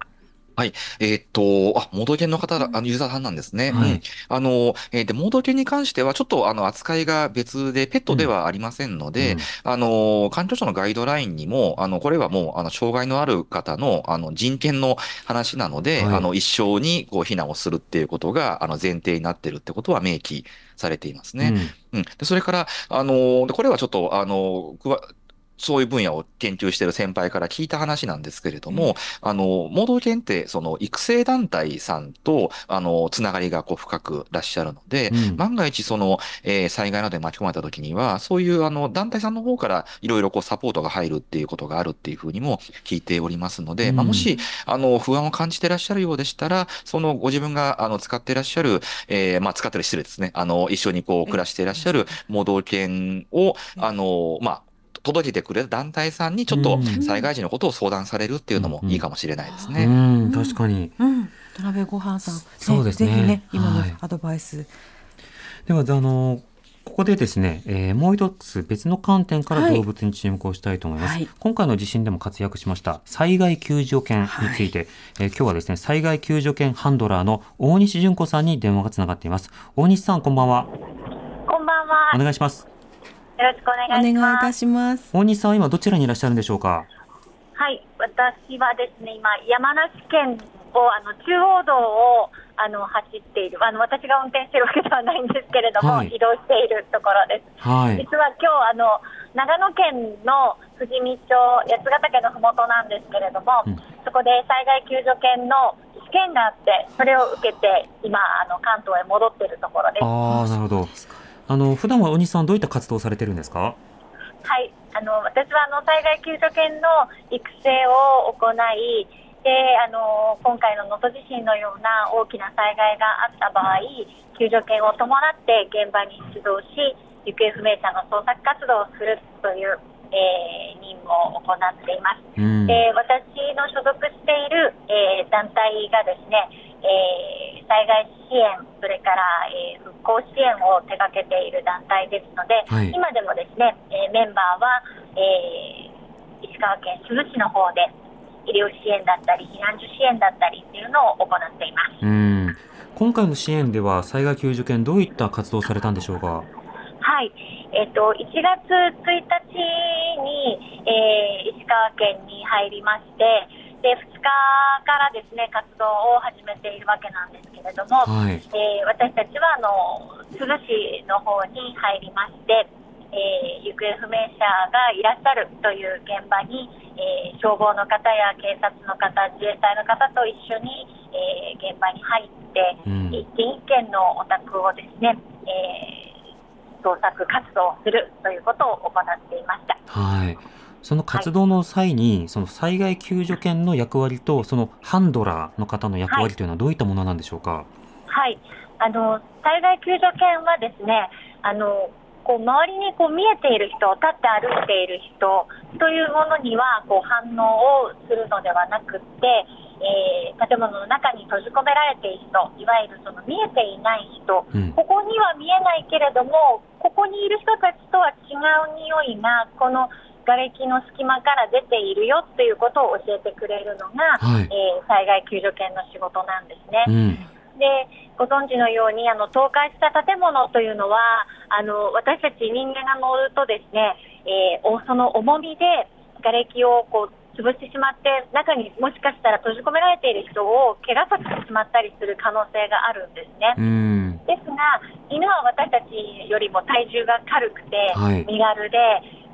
Speaker 4: はい。えーっと、あ、モード犬の方、あの、ユーザーさんなんですね。
Speaker 5: はい
Speaker 4: うん。あの、えーで、モード犬に関しては、ちょっと、あの、扱いが別で、ペットではありませんので、
Speaker 5: うん
Speaker 4: あの、環境省のガイドラインにも、あの、これはもう、あの、障害のある方の、あの、人権の話なので、
Speaker 5: はい
Speaker 4: あの、一生に、こう、避難をするっていうことが、あの、前提になってるってことは明記されていますね。うん。で、それから、あの、でこれはちょっと、あの、くわそういう分野を研究している先輩から聞いた話なんですけれども、あの、盲導犬って、その、育成団体さんと、あの、つながりがこう深くらっしゃるので、
Speaker 5: うん。
Speaker 4: 万が一、その、えー災害などに巻き込まれた時には、そういう、あの、団体さんの方から、いろいろこう、サポートが入るっていうことがあるっていうふうにも聞いておりますので、
Speaker 5: うん。
Speaker 4: まあ、もし、あの、不安を感じてらっしゃるようでしたら、その、ご自分が、あの、使ってらっしゃる、えーまあ、使ってる失礼ですね。あの、一緒にこう、暮らしていらっしゃる盲導犬を、あの、まあ、届けてくれる団体さんにちょっと
Speaker 5: うん
Speaker 4: 災害時のことを相談されるっていうのもいいかもしれないですね。
Speaker 5: うん、確かに。
Speaker 3: うん、田辺ごはんさん、ね
Speaker 5: そうですね
Speaker 3: ぜひね、今の
Speaker 5: はい
Speaker 3: アドバイス。
Speaker 5: では、あの、ここでですね、えーもう一つ別の観点から
Speaker 3: はい
Speaker 5: 動物に注目をしたいと思います。
Speaker 3: はい
Speaker 5: 今回の地震でも活躍しました災害救助犬について、えー今日はですね、災害救助犬ハンドラーの大西純子さんに電話がつながっています。大西さん、こんばんは。
Speaker 7: こんばんは。
Speaker 5: お願いします。
Speaker 7: よろしくお
Speaker 3: お
Speaker 7: 願いします。
Speaker 3: 願いいたします。
Speaker 5: 大西さんは今どちらにいらっしゃるんでしょうか？
Speaker 7: はい、私はですね、今、山梨県を、あの、中央道を、あの、走っている、あの、私が運転してるわけではないんですけれども、
Speaker 5: はい
Speaker 7: 移動しているところです。
Speaker 5: はい。
Speaker 7: 実は今日、あの、長野県の富士見町、八ヶ岳のふもとなんですけれども、
Speaker 5: うん
Speaker 7: そこで災害救助犬の試験があって、それを受けて、今、あの、関東へ戻っているところです。
Speaker 5: ああ、なるほど。あの、普段は大西さんどういった活動をされてるんですか？
Speaker 7: はい、あの私はあの災害救助犬の育成を行い、であの今回の能登地震のような大きな災害があった場合、救助犬を伴って現場に出動し、行方不明者の捜索活動をするという、えー任務を行っています。
Speaker 5: うん。
Speaker 7: で私の所属している、えー団体がですね、えー災害支援、それから、えー復興支援を手掛けている団体ですので、
Speaker 5: はい
Speaker 7: 今でもですね、えーメンバーは、えー石川県珠洲市の方で医療支援だったり、避難所支援だったりっていうのを行っています。
Speaker 5: うん。今回の支援では災害救助犬どういった活動をされたんでしょうか？
Speaker 7: はい、えっ、と1月1日に、えー石川県に入りまして、で2日からですね活動を始めているわけなんですけれども、
Speaker 5: はい。
Speaker 7: えー私たちはあの珠洲市の方に入りまして、えー行方不明者がいらっしゃるという現場に、えー消防の方や警察の方、自衛隊の方と一緒に、えー現場に入って、
Speaker 5: うん
Speaker 7: 一軒一軒のお宅をですね、えー捜索活動をするということを行っていました。
Speaker 5: はい。その活動の際に、その災害救助犬の役割と、そのハンドラーの方の役割というのはどういったものなんでしょうか？
Speaker 7: はい、あの災害救助犬はですね、あのこう周りにこう見えている人、立って歩いている人というものにはこう反応をするのではなくって、えー建物の中に閉じ込められている人、いわゆるその見えていない人、
Speaker 5: うん
Speaker 7: ここには見えないけれども、ここにいる人たちとは違う匂いが、この瓦礫の隙間から出ているよっていうことを教えてくれるのが、
Speaker 5: はい
Speaker 7: えー災害救助犬の仕事なんですね。
Speaker 5: うん。
Speaker 7: でご存知のようにあの倒壊した建物というのはあの私たち人間が乗るとですね、えーおその重みで瓦礫をこう潰してしまって中にもしかしたら閉じ込められている人を怪我させてしまったりする可能性があるんですね。
Speaker 5: うん。
Speaker 7: ですが、犬は私たちよりも体重が軽くて、
Speaker 5: はい
Speaker 7: 身軽で、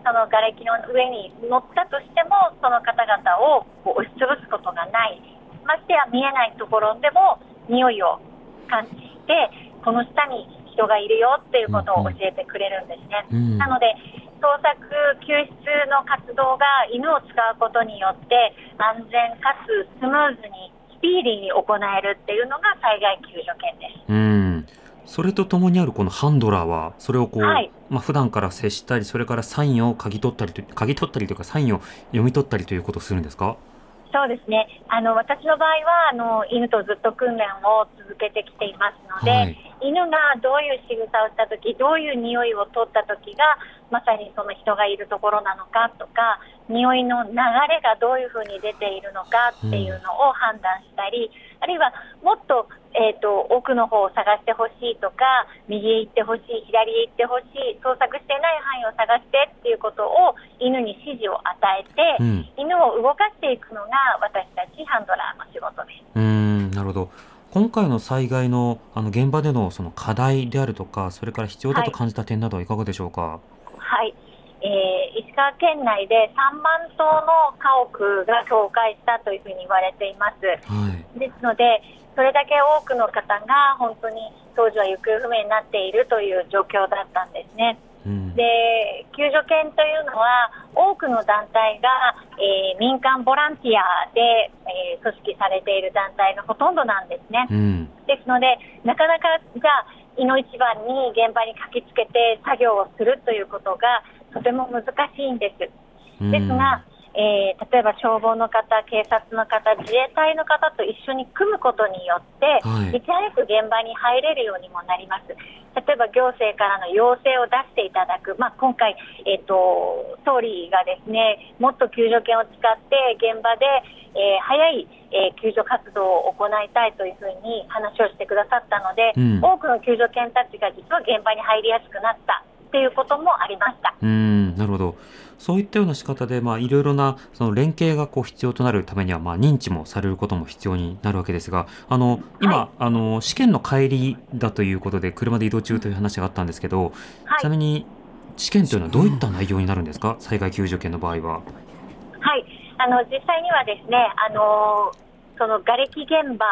Speaker 7: その瓦礫の上に乗ったとしても、その方々をこう押しつぶすことがない、ましてや見えないところでも匂いを感知して、この下に人がいるよっていうことを教えてくれるんですね。
Speaker 5: うん
Speaker 7: なので、捜索、救出の活動が犬を使うことによって、安全かつスムーズに、スピーディーに行えるっていうのが災害救助犬です。
Speaker 5: うん。それとともにあるこのハンドラーは、それをこう、
Speaker 7: はい
Speaker 5: まあ普段から接したり、それからサインを嗅ぎ取ったりと、嗅ぎ取ったりというか、サインを読み取ったりということをするんですか？
Speaker 7: そうですね。あの私の場合はあの犬とずっと訓練を続けてきていますので、
Speaker 5: はい
Speaker 7: 犬がどういう仕草をしたとき、どういう匂いを取ったときがまさにその人がいるところなのかとか、匂いの流れがどういうふうに出ているのかっていうのを判断したり、あるいはもっと,、えー、と奥の方を探してほしいとか、右へ行ってほしい、左へ行ってほしい、捜索していない範囲を探してっていうことを犬に指示を与えて、
Speaker 5: うん。
Speaker 7: 犬を動かしていくのが私たちハンドラーの仕事です。
Speaker 5: うーん、なるほど。今回の災害のあの現場でのその課題であるとか、それから必要だと感じた点などはいかがでしょうか？
Speaker 7: はい、えー石川県内で3万棟の家屋が倒壊したというふうに言われています。
Speaker 5: はい。
Speaker 7: ですので、それだけ多くの方が本当に当時は行方不明になっているという状況だったんですね。
Speaker 5: うん。
Speaker 7: で救助犬というのは多くの団体が、えー民間ボランティアで、えー組織されている団体がほとんどなんですね。
Speaker 5: うん。
Speaker 7: ですので、なかなかじゃあ、いの一番に現場に駆けつけて作業をするということがとても難しいんです。
Speaker 5: うん
Speaker 7: ですが、えー例えば消防の方、警察の方、自衛隊の方と一緒に組むことによって、
Speaker 5: はい
Speaker 7: い、ち早く現場に入れるようにもなります。例えば行政からの要請を出していただく、まあ、今回、えっと、総理がですねもっと救助犬を使って現場で、えー早い、えー救助活動を行いたいというふうに話をしてくださったので、
Speaker 5: うん
Speaker 7: 多くの救助犬たちが実は現場に入りやすくなったっていうこともありました。
Speaker 5: うん、なるほど。そういったような仕方で、まあ、いろいろなその連携がこう必要となるためには、まあ、認知もされることも必要になるわけですが、あの今、
Speaker 7: はい。
Speaker 5: あの試験の帰りだということで車で移動中という話があったんですけど、
Speaker 7: はい。
Speaker 5: ちなみに試験というのはどういった内容になるんですか、災害救助犬の場合は。
Speaker 7: はい、あの実際にはですね、あのその瓦礫現場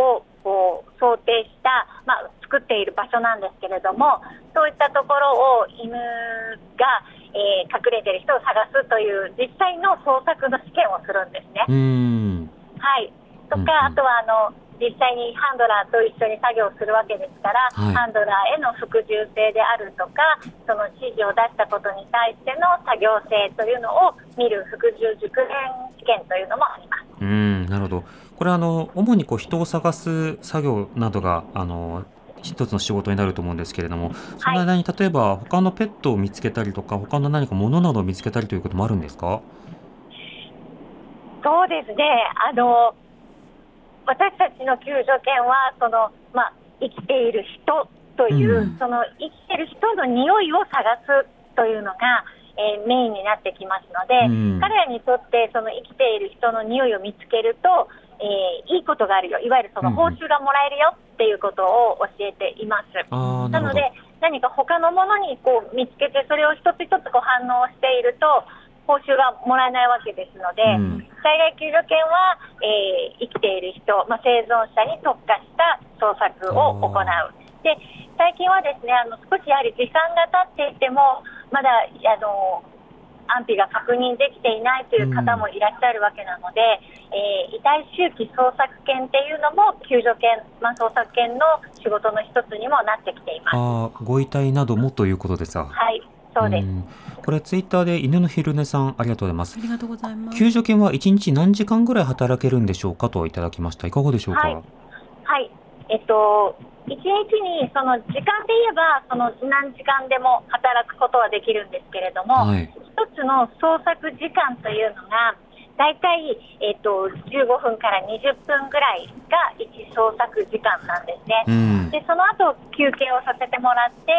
Speaker 7: をこう想定した、まあ、作っている場所なんですけれども、そういったところを犬が、えー隠れている人を探すという実際の捜索の試験をするんですね。はい、とか、
Speaker 5: うんうん
Speaker 7: あとはあの実際にハンドラーと一緒に作業するわけですから、
Speaker 5: はい
Speaker 7: ハンドラーへの服従性であるとか、その指示を出したことに対しての作業性というのを見る服従熟練試験というのもあります。
Speaker 5: うーん、なるほど。これあの主にこう人を探す作業などがあの一つの仕事になると思うんですけれども、その間に例えば他のペットを見つけたりとか、他の何か物などを見つけたりということもあるんですか？
Speaker 7: そうですね、あの私たちの救助犬はその、まあ、生きている人という、
Speaker 5: うん。
Speaker 7: その生きている人の匂いを探すというのが、えーメインになってきますので、
Speaker 5: うん。
Speaker 7: 彼らにとってその生きている人の匂いを見つけると、えーいいことがあるよ、いわゆるその
Speaker 5: うん
Speaker 7: 報酬がもらえるよっていうことを教えています。
Speaker 5: ああ、なるほど。
Speaker 7: なので、何か他のものにこう見つけて、それを一つ一つこう反応していると、報酬がもらえないわけですので、
Speaker 5: うん
Speaker 7: 災害救助犬は、えー生きている人、まあ、生存者に特化した捜索を行う。で最近はですねあの少しやはり時間が経っていても、まだあの安否が確認できていないという方もいらっしゃるわけなので、えー遺体周期捜索犬っていうのも救助犬、まあ、捜索犬の仕事の一つにもなってきています。
Speaker 5: ああ、ご遺体などもということですか。
Speaker 7: はい、そうです。
Speaker 5: んこれツイッターで犬の昼寝さんありがとうございます
Speaker 3: ありがとうございます。
Speaker 5: 救助犬は1日何時間ぐらい働けるんでしょうかといただきましたいかがでしょうか、
Speaker 7: はいはい。えっと、1日にその時間で言えば、その何時間でも働くことはできるんですけれども、
Speaker 5: はい
Speaker 7: 一つの捜索時間というのが、大体、えっと、15分から20分ぐらいが1捜索時間なんですね。
Speaker 5: うん
Speaker 7: でその後休憩をさせてもらって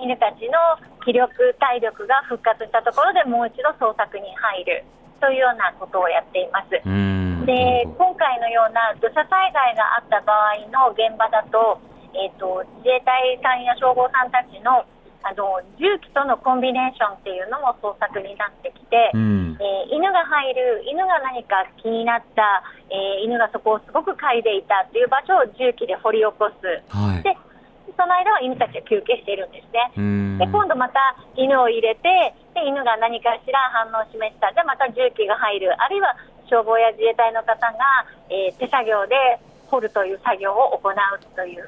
Speaker 7: 犬たちの気力体力が復活したところでもう一度捜索に入るというようなことをやっています。
Speaker 5: うん
Speaker 7: で今回のような土砂災害があった場合の現場だと,、えー、と自衛隊さんや消防さんたちのあの重機とのコンビネーションっていうのも捜索になってきて、
Speaker 5: うん。
Speaker 7: えー犬が入る、犬が何か気になった、えー犬がそこをすごく嗅いでいたっていう場所を重機で掘り起こす、
Speaker 5: はい。
Speaker 7: でその間は犬たちは休憩しているんですね。
Speaker 5: うん。
Speaker 7: で今度また犬を入れてで犬が何かしら反応を示した。でまた重機が入る。あるいは消防や自衛隊の方が、えー手作業で掘るという作業を行うという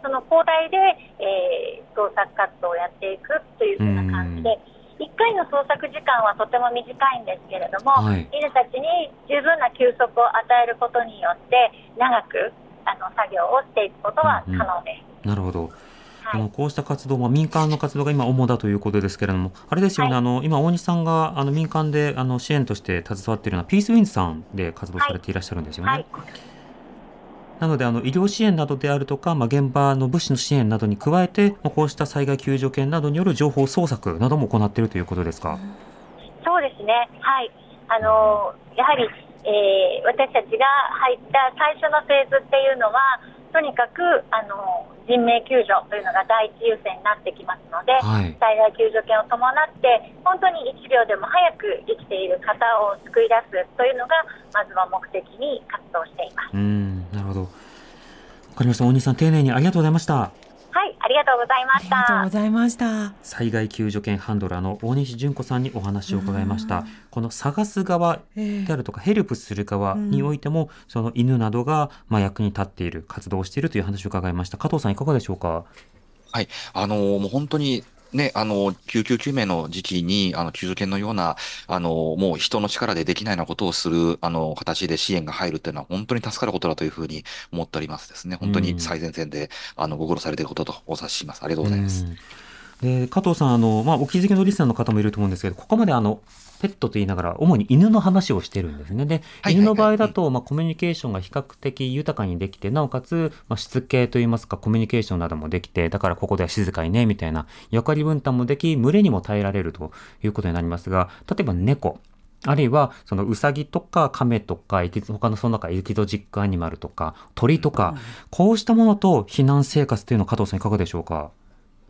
Speaker 7: その交代で、えー捜索活動をやっていくというふうな感じで。1回の捜索時間はとても短いんですけれども、
Speaker 5: はい
Speaker 7: 犬たちに十分な休息を与えることによって長くあの作業をしていくことは可能です。
Speaker 5: なるほどあ
Speaker 7: はい。
Speaker 5: のこうした活動、まあ、民間の活動が今主だということですけれども、あれですよね、
Speaker 7: はい。
Speaker 5: あの今、大西さんがあの民間であの支援として携わっているのは、ピースウィンズさんで活動されていらっしゃるんですよね。
Speaker 7: はい。
Speaker 5: なのであの、医療支援などであるとか、まあ、現場の物資の支援などに加えて、まあ、こうした災害救助犬などによる情報捜索なども行っているということですか？
Speaker 7: そうですね、はい、あのやはり、えー私たちが入った最初のフェーズっていうのは、とにかくあの人命救助というのが第一優先になってきますので、
Speaker 5: はい
Speaker 7: 災害救助犬を伴って、本当に1秒でも早く生きている方を救い出すというのが、まずは目的に活動しています。
Speaker 5: うん、なるほど。わかりました。大西さん、丁寧にありがとうございました。
Speaker 7: はい、ありがとうございまし
Speaker 3: ありがとう
Speaker 7: た
Speaker 3: ご。ざいました。
Speaker 5: 災害救助犬ハンドラーの大西純子さんにお話を伺いました。この探す側
Speaker 3: ええ
Speaker 5: であるとかヘルプする側においても、その犬などがまあ役に立っている活動をしているという話を伺いました加藤さんいかがでしょうか？
Speaker 4: はい。あのーもう本当に、ね、あの、救急救命の時期に、あの、救助犬のような、あの、もう人の力でできないようなことをする、あの、形で支援が入るっていうのは、本当に助かることだというふうに思っておりますですね。本当
Speaker 5: うん
Speaker 4: に最前線で、あの、ご苦労されていることとお察しします。ありがとうございます。
Speaker 5: うんで加藤さんあの、まあ、お気づきのリスナーの方もいると思うんですけどここまであのペットと言いながら主に犬の話をしてるんですね。で、犬の場合だと、まあ、コミュニケーションが比較的豊かにできてなおかつ、まあ、しつけといいますかコミュニケーションなどもできてだからここでは静かにねみたいな役割分担もでき群れにも耐えられるということになりますが例えば猫あるいは、そのウサギとか亀とか、他のその中、エキゾジックアニマルとか、鳥とか、こうしたものと避難生活というのは加藤さんいかがでしょうか？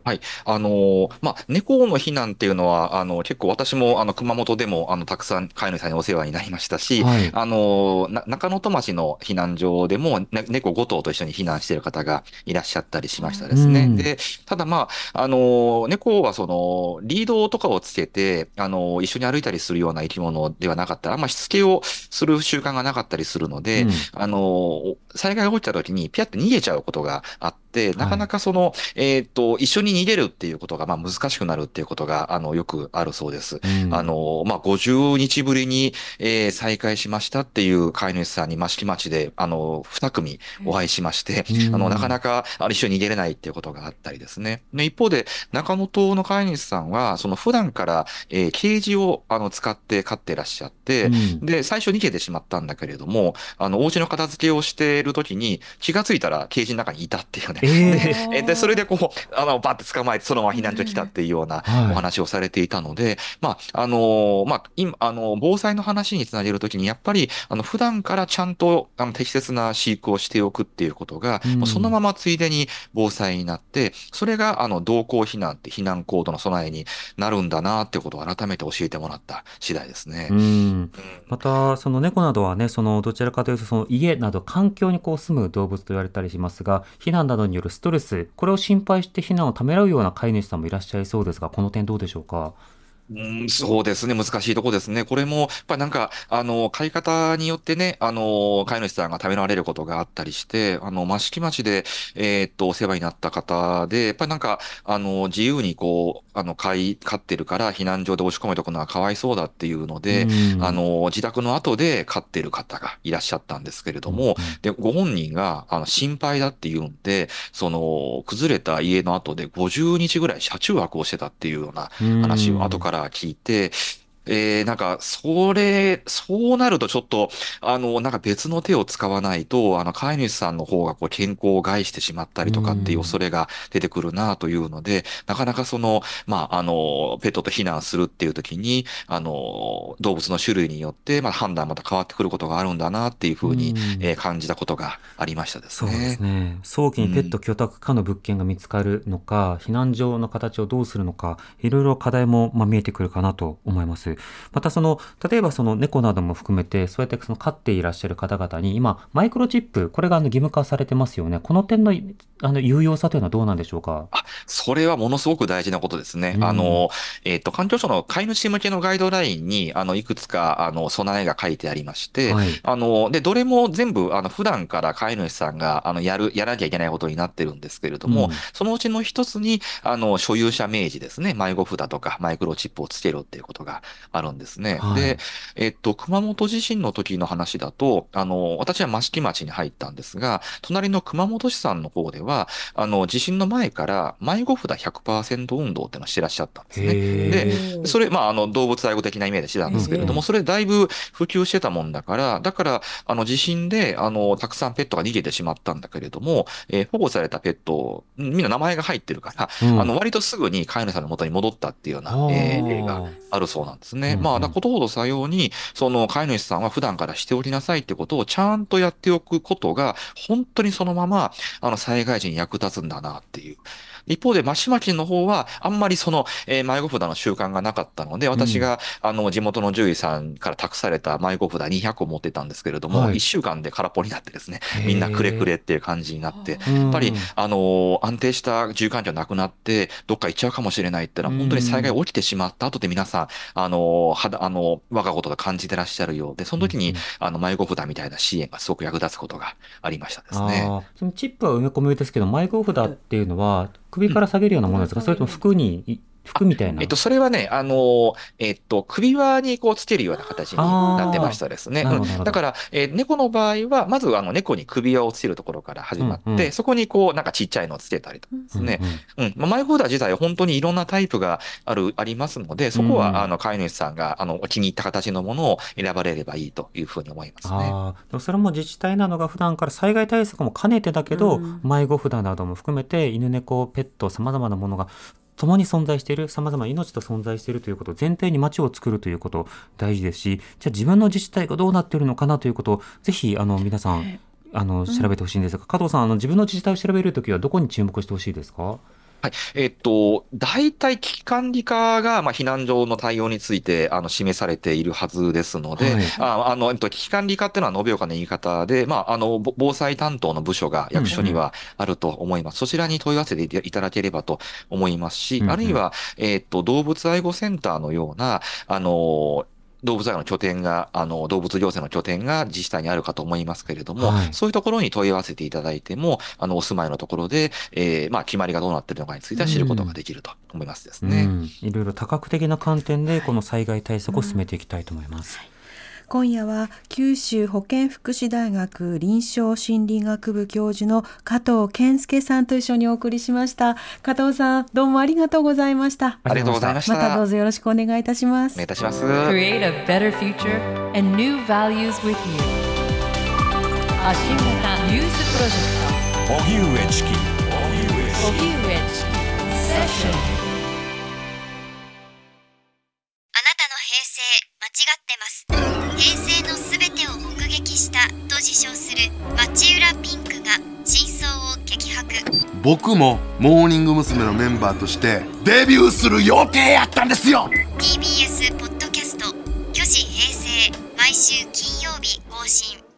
Speaker 4: はい。あのーまあ、猫の避難っていうのは、あの、結構私も、あの、熊本でも、あの、たくさん飼い主さんにお世話になりましたし、
Speaker 5: はい
Speaker 4: あのーな、中野戸町の避難所でも、ね、猫5頭と一緒に避難している方がいらっしゃったりしましたですね。
Speaker 5: うん
Speaker 4: で、ただまあ、あのー猫はその、リードとかをつけて、あのー一緒に歩いたりするような生き物ではなかったら、あんましつけをする習慣がなかったりするので、
Speaker 5: うん
Speaker 4: あの、災害が起きた時にピャって逃げちゃうことがあって、なかなかその、えっと、一緒に逃げるっていうことが、まあ難しくなるっていうことが、あの、よくあるそうです。
Speaker 5: うん
Speaker 4: あの、まあ、50日ぶりに、えー再開しましたっていう飼い主さんに益城町で、あの、2組お会いしまして、
Speaker 5: うん
Speaker 4: あの、なかなか、あの、一緒に逃げれないっていうことがあったりですね。で一方で、中野島の飼い主さんは、その普段から、えーケージを、あの、使って飼ってらっしゃって、
Speaker 5: うん
Speaker 4: で、最初逃げてしまったんだけれども、あの、お家の片付けをしている時に気がついたらケージの中にいたっていうね。
Speaker 5: えー。
Speaker 4: えで、それでこう、あの、バッて捕まえて、そのまま避難所に来たっていうような
Speaker 5: はい。
Speaker 4: お話をされていたので、まあ、あの、まあ、今、あの、防災の話につなげるときに、やっぱり、あの、普段からちゃんと、あの、適切な飼育をしておくっていうことが、
Speaker 5: うん。
Speaker 4: そのままついでに防災になって、それが、あの、同行避難って避難行動の備えになるんだなっていうことを改めて教えてもらった次第ですね。
Speaker 5: うん。またその猫などはねそのどちらかというとその家など環境にこう住む動物と言われたりしますが避難などによるストレスこれを心配して避難をためらうような飼い主さんもいらっしゃいそうですがこの点どうでしょうか？
Speaker 4: うん、そうですね。難しいとこですね。これも、やっぱりなんか、あの、買い方によってね、あの、飼い主さんが食べられることがあったりして、あの、益城町で、えー、っと、お世話になった方で、やっぱりなんか、あの、自由にこう、あの、飼い、飼ってるから避難所で押し込めとくのはかわいそうだっていうので、あの、自宅の後で飼ってる方がいらっしゃったんですけれども、で、ご本人が、あの、心配だっていうんで、その、崩れた家の後で50日ぐらい車中泊をしてたっていうような話を後から聞いて、えー、なんか、それ、そうなるとちょっと、あの、なんか別の手を使わないと、あの、飼い主さんの方がこう健康を害してしまったりとかっていう恐れが出てくるなというので、なかなかその、まあ、あの、ペットと避難するっていう時に、あの、動物の種類によって、まあ、判断また変わってくることがあるんだなっていうふうに、えー、感じたことがありましたですね。そうですね。
Speaker 5: 早期にペット居宅化の物件が見つかるのか、避難所の形をどうするのか、いろいろ課題も、まあ、見えてくるかなと思います。またその、例えばその猫なども含めて、そうやってその飼っていらっしゃる方々に、今、マイクロチップ、これがあの義務化されてますよね。この点のあの有用さというのはどうなんでしょうか？
Speaker 4: あ、それはものすごく大事なことですね。うん、あの、えっ、ー、と、環境省の飼い主向けのガイドラインに、あの、いくつか、あの、備えが書いてありまして、はい、あの、で、どれも全部、あの、普段から飼い主さんが、あの、やる、やらなきゃいけないことになってるんですけれども、うん、そのうちの一つに、あの、所有者名義ですね、迷子札とかマイクロチップをつけろっていうことがあるんですね。はい、で、えっと、熊本地震の時の話だと、あの、私は益城町に入ったんですが、隣の熊本市さんの方では、あの、地震の前から迷子札100%運動っていうのをしてらっしゃったんですね。で、それ、まあ、あの、動物愛護的な意味でしてたんですけれども、それだいぶ普及してたもんだから、だから、あの、地震で、あの、たくさんペットが逃げてしまったんだけれども、えー、保護されたペット、みんな名前が入ってるから、うん、あの、割とすぐに飼い主さんの元に戻ったっていうような、えー、例があるそうなんですね。まあ、ことほどさように、その飼い主さんは普段からしておきなさいってことをちゃんとやっておくことが、本当にそのまま、あの、災害時に役立つんだなっていう。一方で、マシマキンの方は、あんまりその、えー、迷子札の習慣がなかったので、私が、うん、あの、地元の獣医さんから託された迷子札200個持ってたんですけれども、はい、1週間で空っぽになってですね、みんなくれくれっていう感じになって、やっぱり、あの、安定した住環境なくなって、どっか行っちゃうかもしれないっていうのは、本当に災害起きてしまった後で皆さん、あの、はだ、あの、我がことが感じてらっしゃるようで、その時に、あの、迷子札みたいな支援がすごく役立つことがありましたですね。
Speaker 5: そのチップは埋め込みですけど、迷子札っていうのは、首から下げるようなものですか、それとも服に服みたいな。
Speaker 4: えっと、それはね、あの、えっと、首輪にこうつけるような形になってましたですね。うん、だから、えー、猫の場合は、まずあの猫に首輪をつけるところから始まって、うんうん、そこにこう、なんかちっちゃいのをつけたりとかですね。うん、うん、まあ、マイホーダー自体は本当にいろんなタイプがある、ありますので、そこは、あの、飼い主さんが、あの、気に入った形のものを選ばれればいいというふうに思いますね。あ
Speaker 5: でもそれも自治体などが普段から災害対策も兼ねてだけど、うん、迷子札なども含めて、犬猫、ペット、様々なものが共に存在している、様々な命と存在しているということ、前提に街を作るということ大事ですし、じゃあ自分の自治体がどうなっているのかなということを、ぜひ、あの、皆さん、あの、調べてほしいんですが、加藤さん、あの、自分の自治体を調べるときはどこに注目してほしいですか？
Speaker 4: はい。えっと、大体危機管理課が、まあ、避難所の対応について、あの、示されているはずですので、はい、ああの、えっと、危機管理課っていうのは延岡の言い方で、まあ、あの、防災担当の部署が役所にはあると思います。うんうん、そちらに問い合わせていただければと思いますし、うんうん、あるいは、えっと、動物愛護センターのような、あの、動物愛護の拠点が、あの、動物行政の拠点が自治体にあるかと思いますけれども、はい、そういうところに問い合わせていただいても、あの、お住まいのところで、えー、まあ、決まりがどうなっているのかについては知ることができると思いますですね。うん、
Speaker 5: いろいろ多角的な観点で、この災害対策を進めていきたいと思います。うん
Speaker 3: 今夜は九州保健福祉大学臨床心理学部教授の加藤健介さんと一緒にお送りしました。加藤さんどうもありがとうございました。
Speaker 4: ありがとうございました。
Speaker 3: またどうぞよろしくお願いいたします。
Speaker 4: お願いいたします。Create a better future and new values with you. 発信型ニュースプロジェクト荻上チキ荻上チキ
Speaker 8: ってます。平成のすべてを目撃したと自称する町浦ピンクが真相を激白。
Speaker 9: 僕もモーニング娘。のメンバーとしてデビューする予定やったんですよ。
Speaker 8: TBS ポッドキャスト「虚子平成」毎週金曜日更新